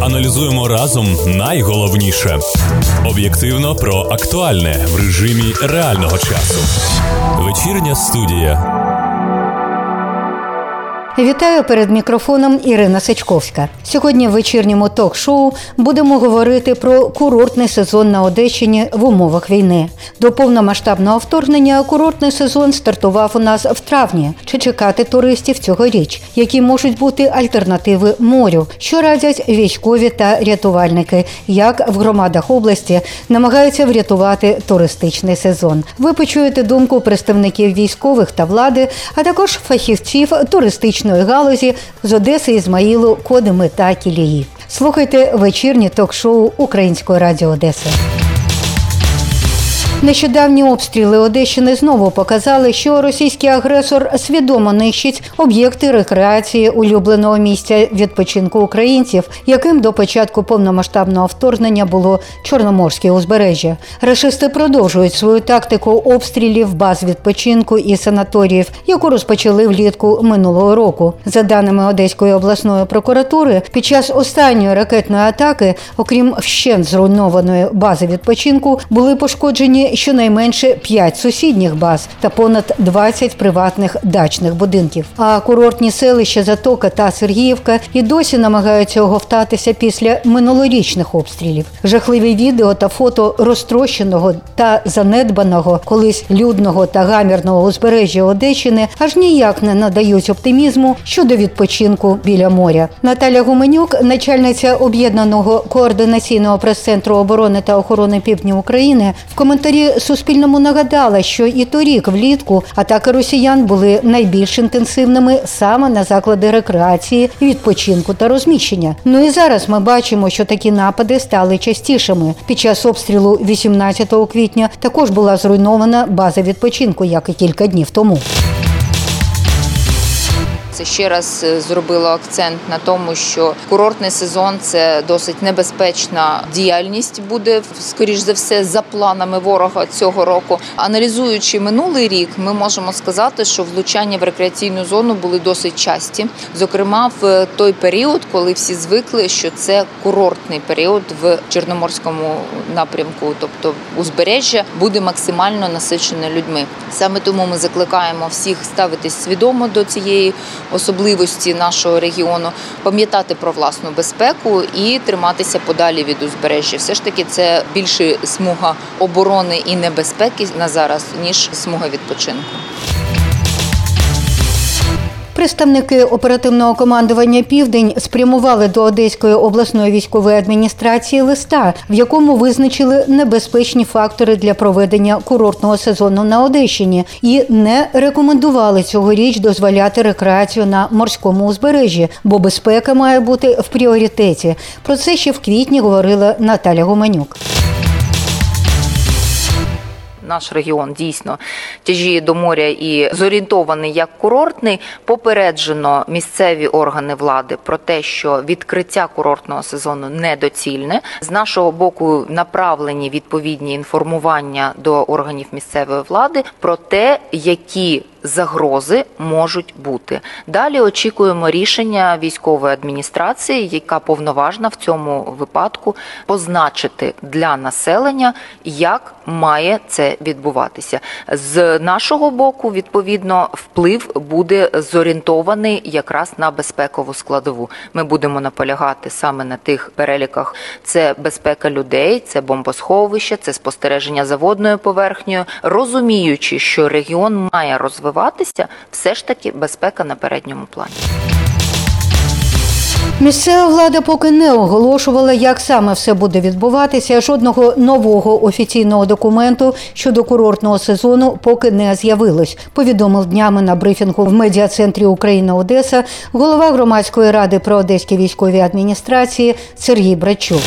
Аналізуємо разом найголовніше об'єктивно про актуальне в режимі реального часу. Вечірня студія. Вітаю перед мікрофоном Ірина Сичковська. Сьогодні в вечірньому ток-шоу будемо говорити про курортний сезон на Одещині в умовах війни. До повномасштабного вторгнення курортний сезон стартував у нас в травні. Чи чекати туристів цьогоріч? Які можуть бути альтернативи морю? Що радять військові та рятувальники? Як в громадах області намагаються врятувати туристичний сезон? Ви почуєте думку представників військових та влади, а також фахівців туристичної галузі з Одеси Ізмаїлу, Кодими та Кілії. Слухайте вечірнє ток-шоу Української радіо Одеси. Нещодавні обстріли Одещини знову показали, що російський агресор свідомо нищить об'єкти рекреації улюбленого місця відпочинку українців, яким до початку повномасштабного вторгнення було Чорноморське узбережжя. Рашисти продовжують свою тактику обстрілів баз відпочинку і санаторіїв, яку розпочали влітку минулого року. За даними Одеської обласної прокуратури, під час останньої ракетної атаки, окрім вщент зруйнованої бази відпочинку, були пошкоджені щонайменше 5 сусідніх баз та понад 20 приватних дачних будинків. А курортні селища Затока та Сергіївка і досі намагаються оговтатися після минулорічних обстрілів. Жахливі відео та фото розтрощеного та занедбаного, колись людного та гамірного узбережжя Одещини аж ніяк не надають оптимізму щодо відпочинку біля моря. Наталя Гуменюк, начальниця об'єднаного координаційного прес-центру оборони та охорони півдня України, в коментарі коментарі Суспільному нагадала, що і торік влітку атаки росіян були найбільш інтенсивними саме на заклади рекреації, відпочинку та розміщення. Ну і зараз ми бачимо, що такі напади стали частішими. Під час обстрілу 18 квітня також була зруйнована база відпочинку, як і кілька днів тому. Це ще раз е, зробило акцент на тому, що курортний сезон це досить небезпечна діяльність буде скоріш за все за планами ворога цього року. Аналізуючи минулий рік, ми можемо сказати, що влучання в рекреаційну зону були досить часті. Зокрема, в той період, коли всі звикли, що це курортний період в Чорноморському напрямку, тобто узбережжя буде максимально насичене людьми. Саме тому ми закликаємо всіх ставитись свідомо до цієї особливості нашого регіону, пам'ятати про власну безпеку і триматися подалі від узбережжя. Все ж таки, це більше смуга оборони і небезпеки на зараз ніж смуга відпочинку. Представники оперативного командування Південь спрямували до Одеської обласної військової адміністрації листа, в якому визначили небезпечні фактори для проведення курортного сезону на Одещині і не рекомендували цьогоріч дозволяти рекреацію на морському узбережжі, бо безпека має бути в пріоритеті. Про це ще в квітні говорила Наталя Гуменюк наш регіон дійсно тяжіє до моря і зорієнтований як курортний, попереджено місцеві органи влади про те, що відкриття курортного сезону недоцільне. З нашого боку направлені відповідні інформування до органів місцевої влади про те, які загрози можуть бути. Далі очікуємо рішення військової адміністрації, яка повноважна в цьому випадку позначити для населення, як має це відбуватися. З нашого боку, відповідно, вплив буде зорієнтований якраз на безпекову складову. Ми будемо наполягати саме на тих переліках: це безпека людей, це бомбосховище, це спостереження за водною поверхнею, розуміючи, що регіон має розвиватися розвиватися, все ж таки безпека на передньому плані. Місцева влада поки не оголошувала, як саме все буде відбуватися. Жодного нового офіційного документу щодо курортного сезону поки не з'явилось. Повідомив днями на брифінгу в медіа-центрі Україна Одеса голова громадської ради про одеські військові адміністрації Сергій Брачук.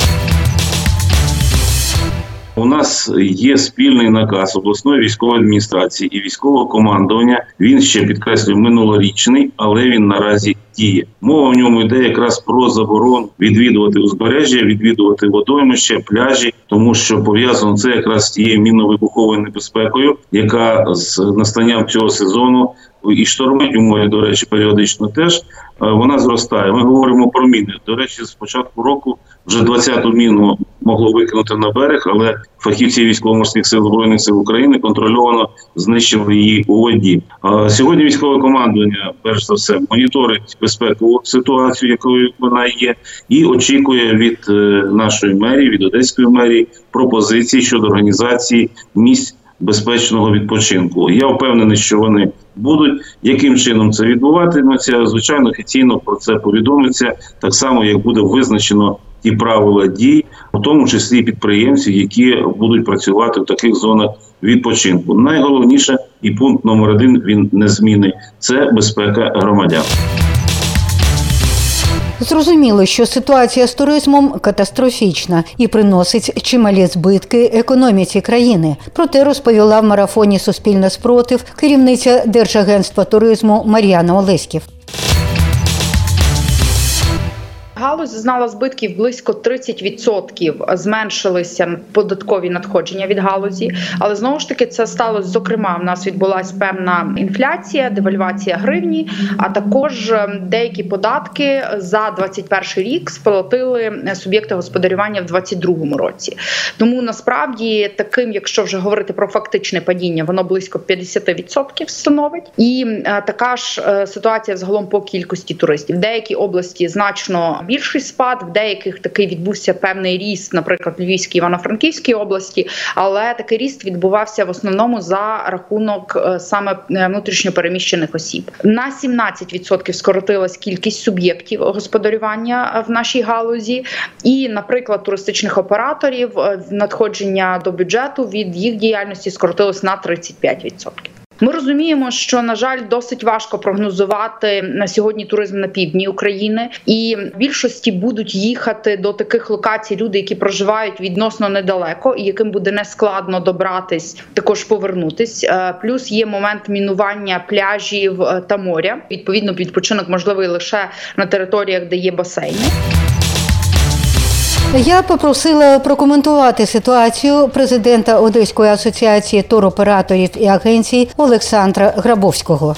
У нас є спільний наказ обласної військової адміністрації і військового командування. Він ще підкреслюю минулорічний, але він наразі діє. Мова в ньому йде якраз про заборону відвідувати узбережжя, відвідувати водоймище, пляжі, тому що пов'язано це якраз з тією мінно-вибуховою небезпекою, яка з настанням цього сезону і штормить у морі, до речі, періодично теж е, вона зростає. Ми говоримо про міни. До речі, з початку року вже 20-ту міну могло викинути на берег, але фахівці військово-морських сил збройних сил України контрольовано знищили її у воді. Сьогодні військове командування, перш за все, моніторить безпекову ситуацію, якою вона є, і очікує від е, нашої мерії, від одеської мерії пропозиції щодо організації місць безпечного відпочинку. Я впевнений, що вони будуть. Яким чином це відбуватиметься? Звичайно, офіційно про це повідомиться так само, як буде визначено ті правила дій, в тому числі підприємців, які будуть працювати в таких зонах відпочинку. Найголовніше і пункт номер один він незмінний – це безпека громадян. Зрозуміло, що ситуація з туризмом катастрофічна і приносить чималі збитки економіці країни. Проте розповіла в марафоні Суспільне спротив керівниця Держагентства туризму Мар'яна Олеськів. Галузь зазнала збитків близько 30% зменшилися податкові надходження від галузі, але знову ж таки це сталося. Зокрема, в нас відбулася певна інфляція, девальвація гривні, а також ем, деякі податки за 21 рік сплатили суб'єкти господарювання в 2022 році. Тому насправді таким, якщо вже говорити про фактичне падіння, воно близько 50% становить, і е, така ж е, ситуація загалом по кількості туристів. Деякі області значно більший спад, в деяких такий відбувся певний ріст, наприклад, Львівській Івано-Франківській області, але такий ріст відбувався в основному за рахунок е, саме е, внутрішньопереміщених осіб. На 17% скоротилась кількість суб'єктів господарювання в нашій галузі, і, наприклад, туристичних операторів е, надходження до бюджету від їх діяльності скоротилось на 35%. Ми розуміємо, що на жаль досить важко прогнозувати на сьогодні туризм на півдні України, і в більшості будуть їхати до таких локацій люди, які проживають відносно недалеко, і яким буде нескладно добратись, також повернутись. Е, плюс є момент мінування пляжів е, та моря. Відповідно, відпочинок можливий лише на територіях, де є басейни. Я попросила прокоментувати ситуацію президента Одеської асоціації туроператорів і агенцій Олександра Грабовського.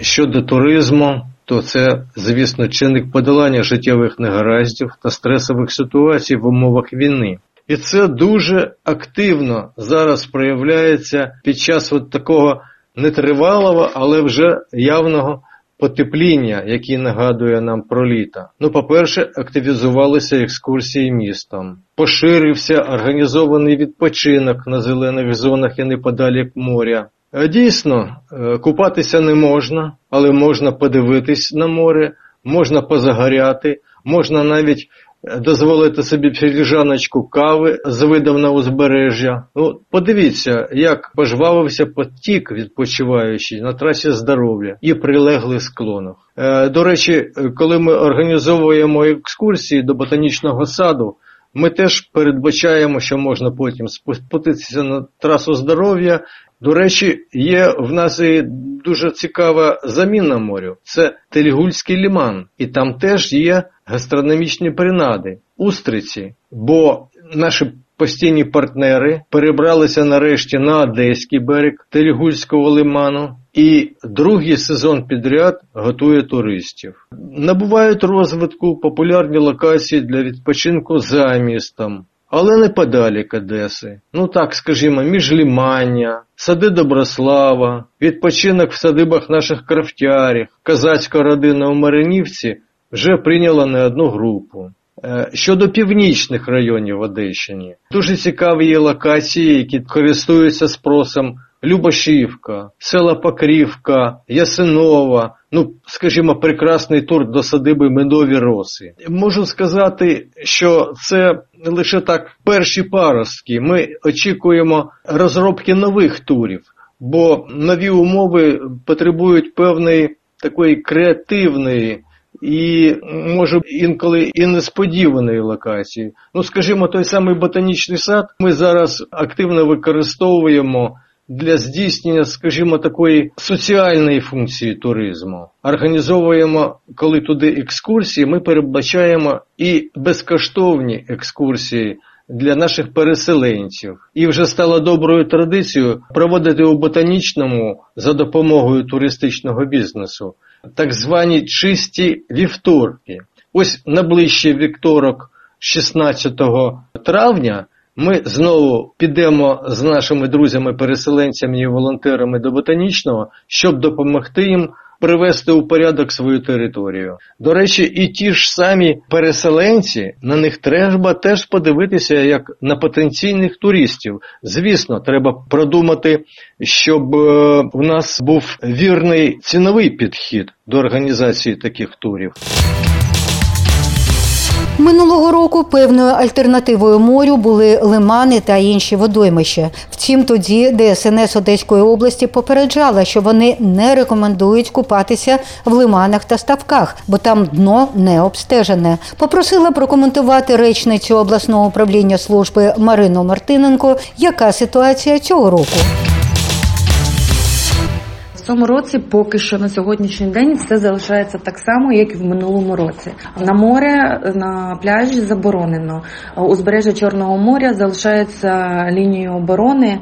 Щодо туризму, то це, звісно, чинник подолання життєвих негараздів та стресових ситуацій в умовах війни. І це дуже активно зараз проявляється під час от такого нетривалого, але вже явного потепління, який нагадує нам про літо. Ну, по-перше, активізувалися екскурсії містом, поширився організований відпочинок на зелених зонах і неподалік моря. Е, дійсно, е, купатися не можна, але можна подивитись на море, можна позагоряти, можна навіть дозволити собі філіжаночку кави з видом на узбережжя. Ну, подивіться, як пожвавився потік відпочиваючий на трасі здоров'я і прилеглих склонах. Е, до речі, коли ми організовуємо екскурсії до ботанічного саду. Ми теж передбачаємо, що можна потім спуститися на трасу здоров'я. До речі, є в нас і дуже цікава заміна морю. Це Тельгульський ліман, і там теж є гастрономічні принади, устриці. Бо наші постійні партнери перебралися нарешті на Одеський берег Тельгульського лиману. І другий сезон підряд готує туристів. Набувають розвитку популярні локації для відпочинку за містом, але не подалік Одеси. Ну так скажімо, міжлімання, сади Доброслава, відпочинок в садибах наших крафтярів, казацька родина у Маринівці вже прийняла не одну групу. Е, щодо північних районів Одещині, дуже цікаві є локації, які користуються спросом Любашівка, села Покрівка, Ясинова, ну, скажімо, прекрасний тур до садиби Медові Роси. Можу сказати, що це лише так перші паростки. Ми очікуємо розробки нових турів, бо нові умови потребують певної такої креативної і може інколи і несподіваної локації. Ну, скажімо, той самий ботанічний сад ми зараз активно використовуємо. Для здійснення, скажімо, такої соціальної функції туризму організовуємо, коли туди екскурсії, ми передбачаємо і безкоштовні екскурсії для наших переселенців. І вже стало доброю традицією проводити у ботанічному за допомогою туристичного бізнесу так звані чисті вівторки. ось на ближчий вівторок, 16 травня, ми знову підемо з нашими друзями-переселенцями і волонтерами до ботанічного, щоб допомогти їм привести у порядок свою територію. До речі, і ті ж самі переселенці, на них треба теж подивитися як на потенційних туристів. Звісно, треба продумати, щоб е, у нас був вірний ціновий підхід до організації таких турів. Минулого року певною альтернативою морю були лимани та інші водоймища. Втім, тоді ДСНС Одеської області попереджала, що вони не рекомендують купатися в лиманах та ставках, бо там дно не обстежене. Попросила прокоментувати речницю обласного управління служби Марину Мартиненко, яка ситуація цього року. Цьому році поки що на сьогоднішній день все залишається так само, як і в минулому році. На море на пляжі заборонено. Узбережжя Чорного моря залишається лінією оборони,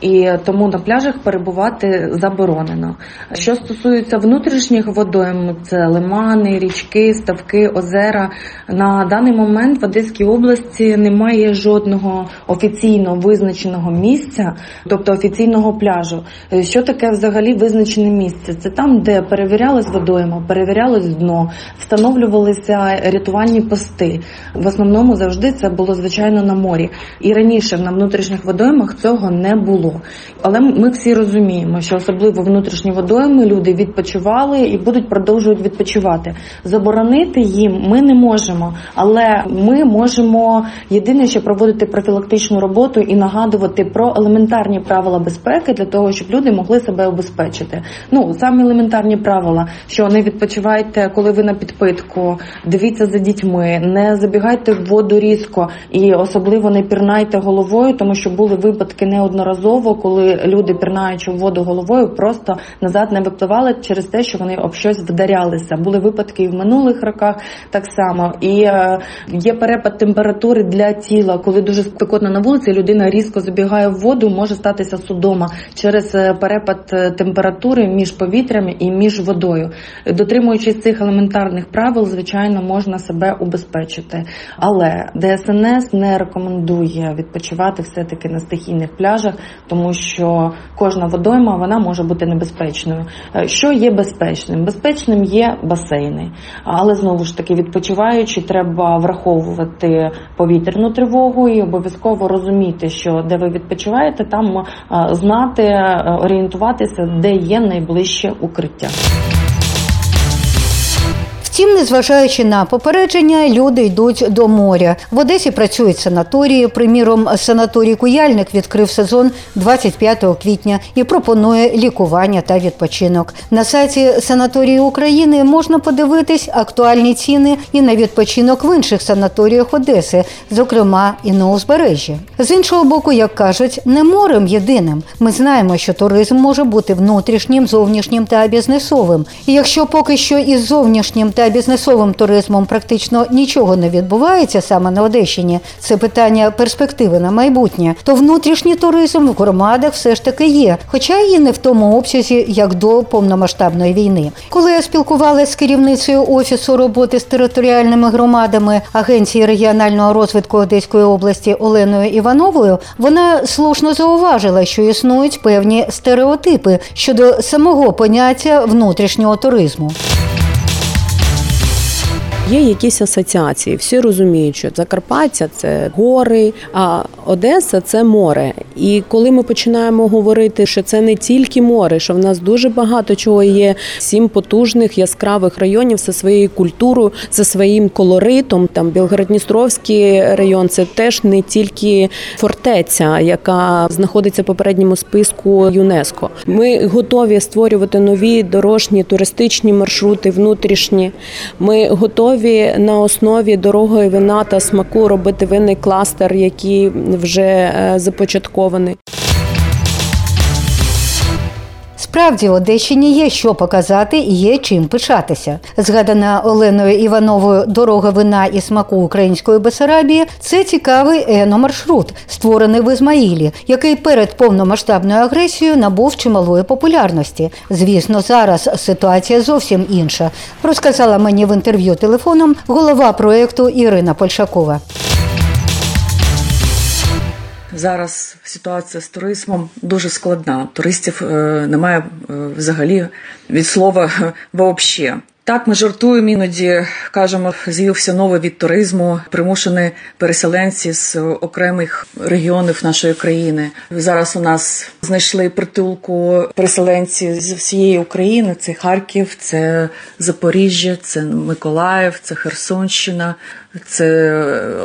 і тому на пляжах перебувати заборонено. Що стосується внутрішніх водойм, це лимани, річки, ставки, озера. На даний момент в Одеській області немає жодного офіційно визначеного місця, тобто офіційного пляжу. Що таке взагалі визначене місце? Це там, де перевірялась водойма, перевірялось дно, встановлювалися рятувальні пости. В основному завжди це було звичайно на морі. І раніше на внутрішніх водоймах цього не було. Але ми всі розуміємо, що особливо внутрішні водойми люди відпочивали і будуть продовжувати відпочивати. Заборонити їм ми не можемо, але ми можемо єдине, що проводити профілактичну роботу і нагадувати про елементарні правила безпеки для того, щоб люди могли себе обезпечити. Ну самі елементарні правила, що не відпочивайте, коли ви на підпитку, дивіться за дітьми, не забігайте в воду різко і особливо не пірнайте головою, тому що були випадки неодноразово, коли люди пірнаючи в воду головою, просто назад не випливали через те, що вони об щось вдарялися. Були випадки і в минулих роках так само. І е, є перепад температури для тіла, коли дуже спекотно на вулиці, людина різко забігає в воду, може статися судома через е, перепад е, температури між повітрям і між водою. Дотримуючись цих елементарних правил, звичайно, можна себе убезпечити. Але ДСНС не рекомендує відпочивати все таки на стихійних пляжах, тому що кожна водойма вона може бути небезпечною. Е, що є безпечним? Безпечним є басейни, але знову ж таки відпочиваючи, треба враховувати повітряну тривогу і обов'язково розуміти, що де ви відпочиваєте, там е, знати, е, орієнтуватися, де є найближче укриття. Втім, незважаючи на попередження, люди йдуть до моря. В Одесі працюють санаторії. Приміром, санаторій Куяльник відкрив сезон 25 квітня і пропонує лікування та відпочинок. На сайті санаторії України можна подивитись актуальні ціни і на відпочинок в інших санаторіях Одеси, зокрема і на узбережжі. З іншого боку, як кажуть, не морем єдиним. Ми знаємо, що туризм може бути внутрішнім, зовнішнім та бізнесовим. І якщо поки що із зовнішнім та бізнесовим туризмом практично нічого не відбувається саме на Одещині, це питання перспективи на майбутнє, то внутрішній туризм в громадах все ж таки є, хоча і не в тому обсязі, як до повномасштабної війни. Коли я спілкувалася з керівницею офісу роботи з територіальними громадами Агенції регіонального розвитку Одеської області Оленою Івановою, вона слушно зауважила, що існують певні стереотипи щодо самого поняття внутрішнього туризму. Є якісь асоціації. Всі розуміють, що Закарпаття це гори, а Одеса це море. І коли ми починаємо говорити, що це не тільки море, що в нас дуже багато чого є, сім потужних яскравих районів зі своєю культурою, за своїм колоритом. Там Білгород-Дністровський район це теж не тільки фортеця, яка знаходиться в попередньому списку ЮНЕСКО. Ми готові створювати нові дорожні туристичні маршрути, внутрішні. Ми готові готові на основі дорогої вина та смаку робити винний кластер, який вже започаткований. Справді Одещині є що показати і є чим пишатися. Згадана Оленою Івановою дорога вина і смаку української Бесарабії це цікавий еномаршрут, створений в Ізмаїлі, який перед повномасштабною агресією набув чималої популярності. Звісно, зараз ситуація зовсім інша. Розказала мені в інтерв'ю телефоном голова проєкту Ірина Польшакова. Зараз ситуація з туризмом дуже складна. Туристів е, немає е, взагалі від слова «вообще». Так, ми жартуємо іноді кажемо, з'явився новий від туризму, примушені переселенці з окремих регіонів нашої країни. Зараз у нас знайшли притулку переселенці з всієї України. Це Харків, це Запоріжжя, це Миколаїв, це Херсонщина, це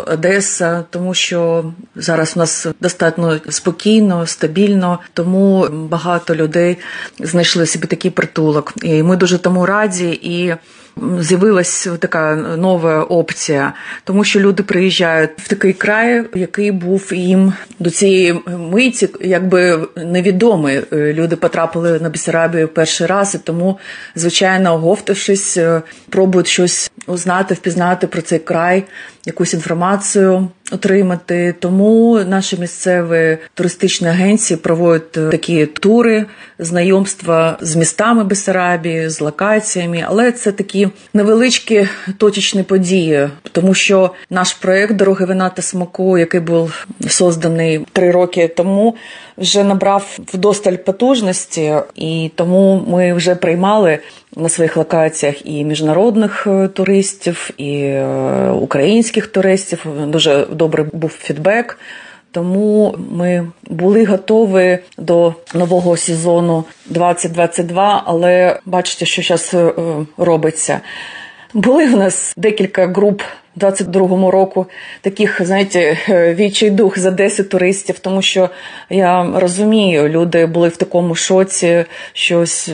Одеса, тому що зараз у нас достатньо спокійно, стабільно, тому багато людей знайшли собі такий притулок. І ми дуже тому раді і. З'явилась така нова опція, тому що люди приїжджають в такий край, який був їм до цієї миті, якби невідомий. Люди потрапили на Бісарабію перший раз, і тому, звичайно, оговтавшись, пробують щось узнати, впізнати про цей край, якусь інформацію отримати. Тому наші місцеві туристичні агенції проводять такі тури, знайомства з містами Бесарабії, з локаціями, але це такі невеличкі точечні події, тому що наш проект Дороги вина та смаку, який був созданий три роки тому, вже набрав вдосталь потужності, і тому ми вже приймали на своїх локаціях і міжнародних туристів, і українських туристів. Дуже добрий був фідбек. Тому ми були готові до нового сезону 2022, але бачите, що зараз робиться. Були у нас декілька груп 22-му року таких, знаєте, вічий дух за 10 туристів, тому що я розумію, люди були в такому шоці, щось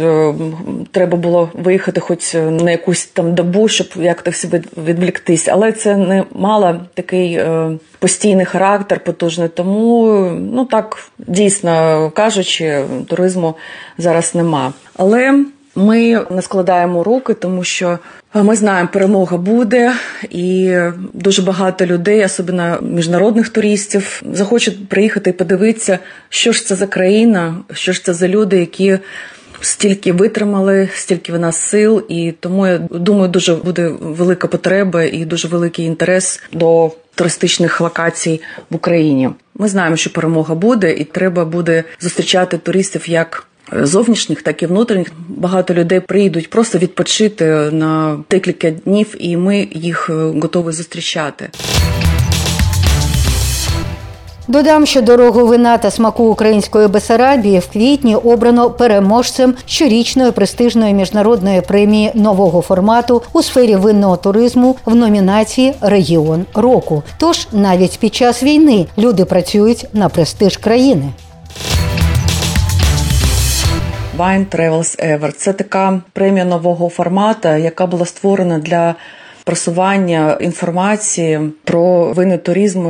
треба було виїхати, хоч на якусь там добу, щоб як так себе відвліктись. Але це не мало такий постійний характер, потужний. Тому ну так дійсно кажучи, туризму зараз нема. Але ми не складаємо руки, тому що ми знаємо, перемога буде, і дуже багато людей, особливо міжнародних туристів, захочуть приїхати і подивитися, що ж це за країна, що ж це за люди, які стільки витримали, стільки в нас сил, і тому я думаю, дуже буде велика потреба і дуже великий інтерес до туристичних локацій в Україні. Ми знаємо, що перемога буде, і треба буде зустрічати туристів як зовнішніх, так і внутрішніх. Багато людей приїдуть просто відпочити на декілька днів, і ми їх готові зустрічати. Додам, що дорогу вина та смаку української Бесарабії в квітні обрано переможцем щорічної престижної міжнародної премії нового формату у сфері винного туризму в номінації Регіон року. Тож навіть під час війни люди працюють на престиж країни. Wine Travels Ever – це така премія нового формату, яка була створена для просування інформації про винний туризм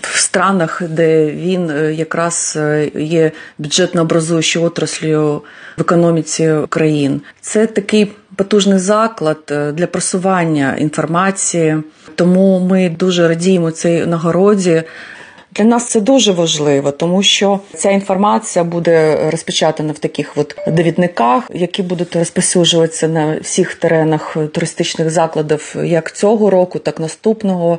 в странах, де він якраз є бюджетно образуючою отраслю в економіці країн. Це такий потужний заклад для просування інформації, тому ми дуже радіємо цій нагороді. Для нас це дуже важливо, тому що ця інформація буде розпечатана в таких от довідниках, які будуть розпосюджуватися на всіх теренах туристичних закладів, як цього року, так і наступного.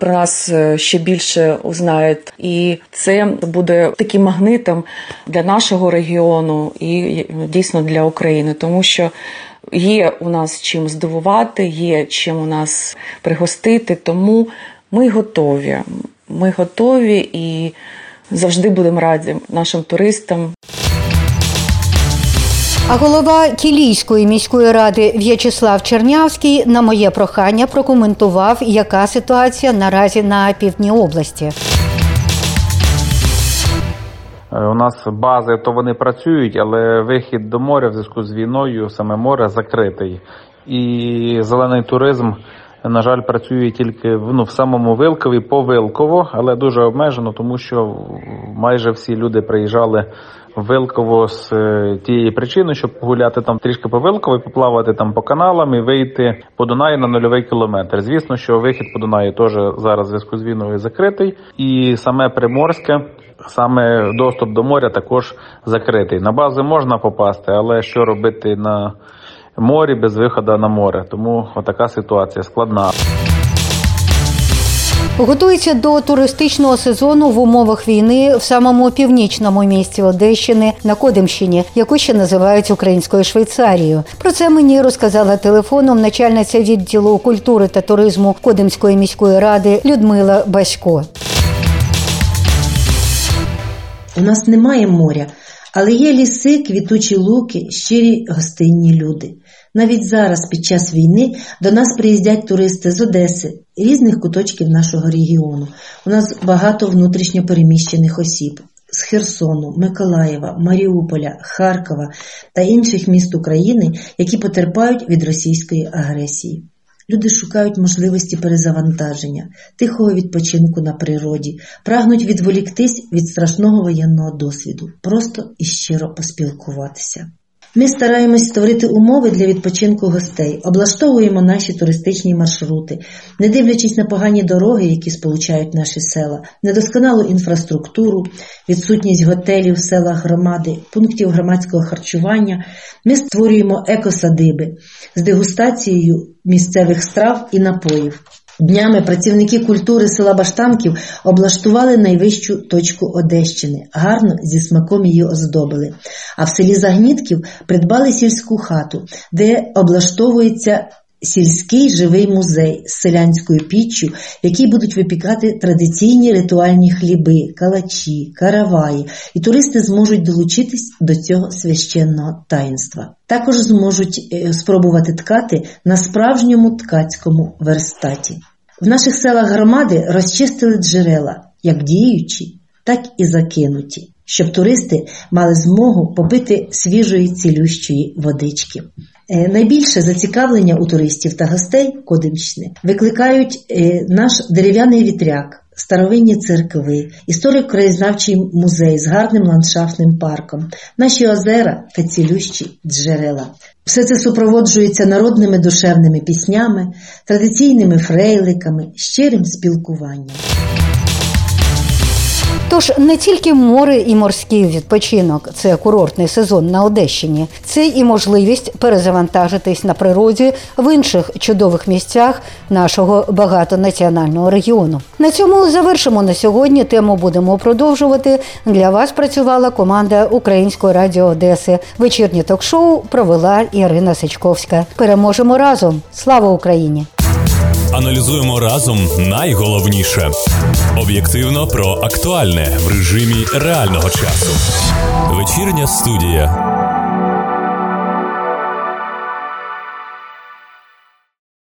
Про нас ще більше узнають, і це буде таким магнитом для нашого регіону і дійсно для України, тому що. Є у нас чим здивувати, є чим у нас пригостити, тому ми готові. Ми готові і завжди будемо раді нашим туристам. А голова Кілійської міської ради В'ячеслав Чернявський на моє прохання прокоментував, яка ситуація наразі на півдні області. У нас бази, то вони працюють, але вихід до моря в зв'язку з війною, саме море закритий. І зелений туризм на жаль, працює тільки ну, в самому Вилкові по Вилково, але дуже обмежено, тому що майже всі люди приїжджали в Вилково з е, тієї причини, щоб погуляти там трішки по Вилково, поплавати там по каналам і вийти по Дунаї на нульовий кілометр. Звісно, що вихід по Дунаї теж зараз в зв'язку з війною закритий, і саме Приморське. Саме доступ до моря також закритий. На бази можна попасти, але що робити на морі без виходу на море? Тому отака ситуація складна. Готується до туристичного сезону в умовах війни в самому північному місті Одещини на Кодимщині, яку ще називають українською Швейцарією. Про це мені розказала телефоном начальниця відділу культури та туризму Кодимської міської ради Людмила Басько. У нас немає моря, але є ліси, квітучі луки, щирі гостинні люди. Навіть зараз, під час війни, до нас приїздять туристи з Одеси, різних куточків нашого регіону. У нас багато внутрішньо переміщених осіб з Херсону, Миколаєва, Маріуполя, Харкова та інших міст України, які потерпають від російської агресії. Люди шукають можливості перезавантаження, тихого відпочинку на природі, прагнуть відволіктись від страшного воєнного досвіду, просто і щиро поспілкуватися. Ми стараємось створити умови для відпочинку гостей, облаштовуємо наші туристичні маршрути, не дивлячись на погані дороги, які сполучають наші села, недосконалу інфраструктуру, відсутність готелів в селах громади, пунктів громадського харчування. Ми створюємо екосадиби з дегустацією місцевих страв і напоїв. Днями працівники культури села Баштанків облаштували найвищу точку Одещини, гарно зі смаком її оздобили. А в селі Загнітків придбали сільську хату, де облаштовується сільський живий музей з селянською піччю, в якій будуть випікати традиційні ритуальні хліби, калачі, караваї, і туристи зможуть долучитись до цього священного таїнства. Також зможуть е, спробувати ткати на справжньому ткацькому верстаті. В наших селах громади розчистили джерела, як діючі, так і закинуті, щоб туристи мали змогу попити свіжої цілющої водички. Е, найбільше зацікавлення у туристів та гостей Кодимщини викликають е, наш дерев'яний вітряк, старовинні церкви, історико-краєзнавчий музей з гарним ландшафтним парком, наші озера та цілющі джерела. Все це супроводжується народними душевними піснями, традиційними фрейликами, щирим спілкуванням. Тож не тільки море і морський відпочинок, це курортний сезон на Одещині, це і можливість перезавантажитись на природі в інших чудових місцях нашого багатонаціонального регіону. На цьому завершимо на сьогодні. Тему будемо продовжувати. Для вас працювала команда Української радіо Одеси. Вечірнє ток-шоу провела Ірина Сичковська. Переможемо разом! Слава Україні! Аналізуємо разом найголовніше об'єктивно про актуальне в режимі реального часу. Вечірня студія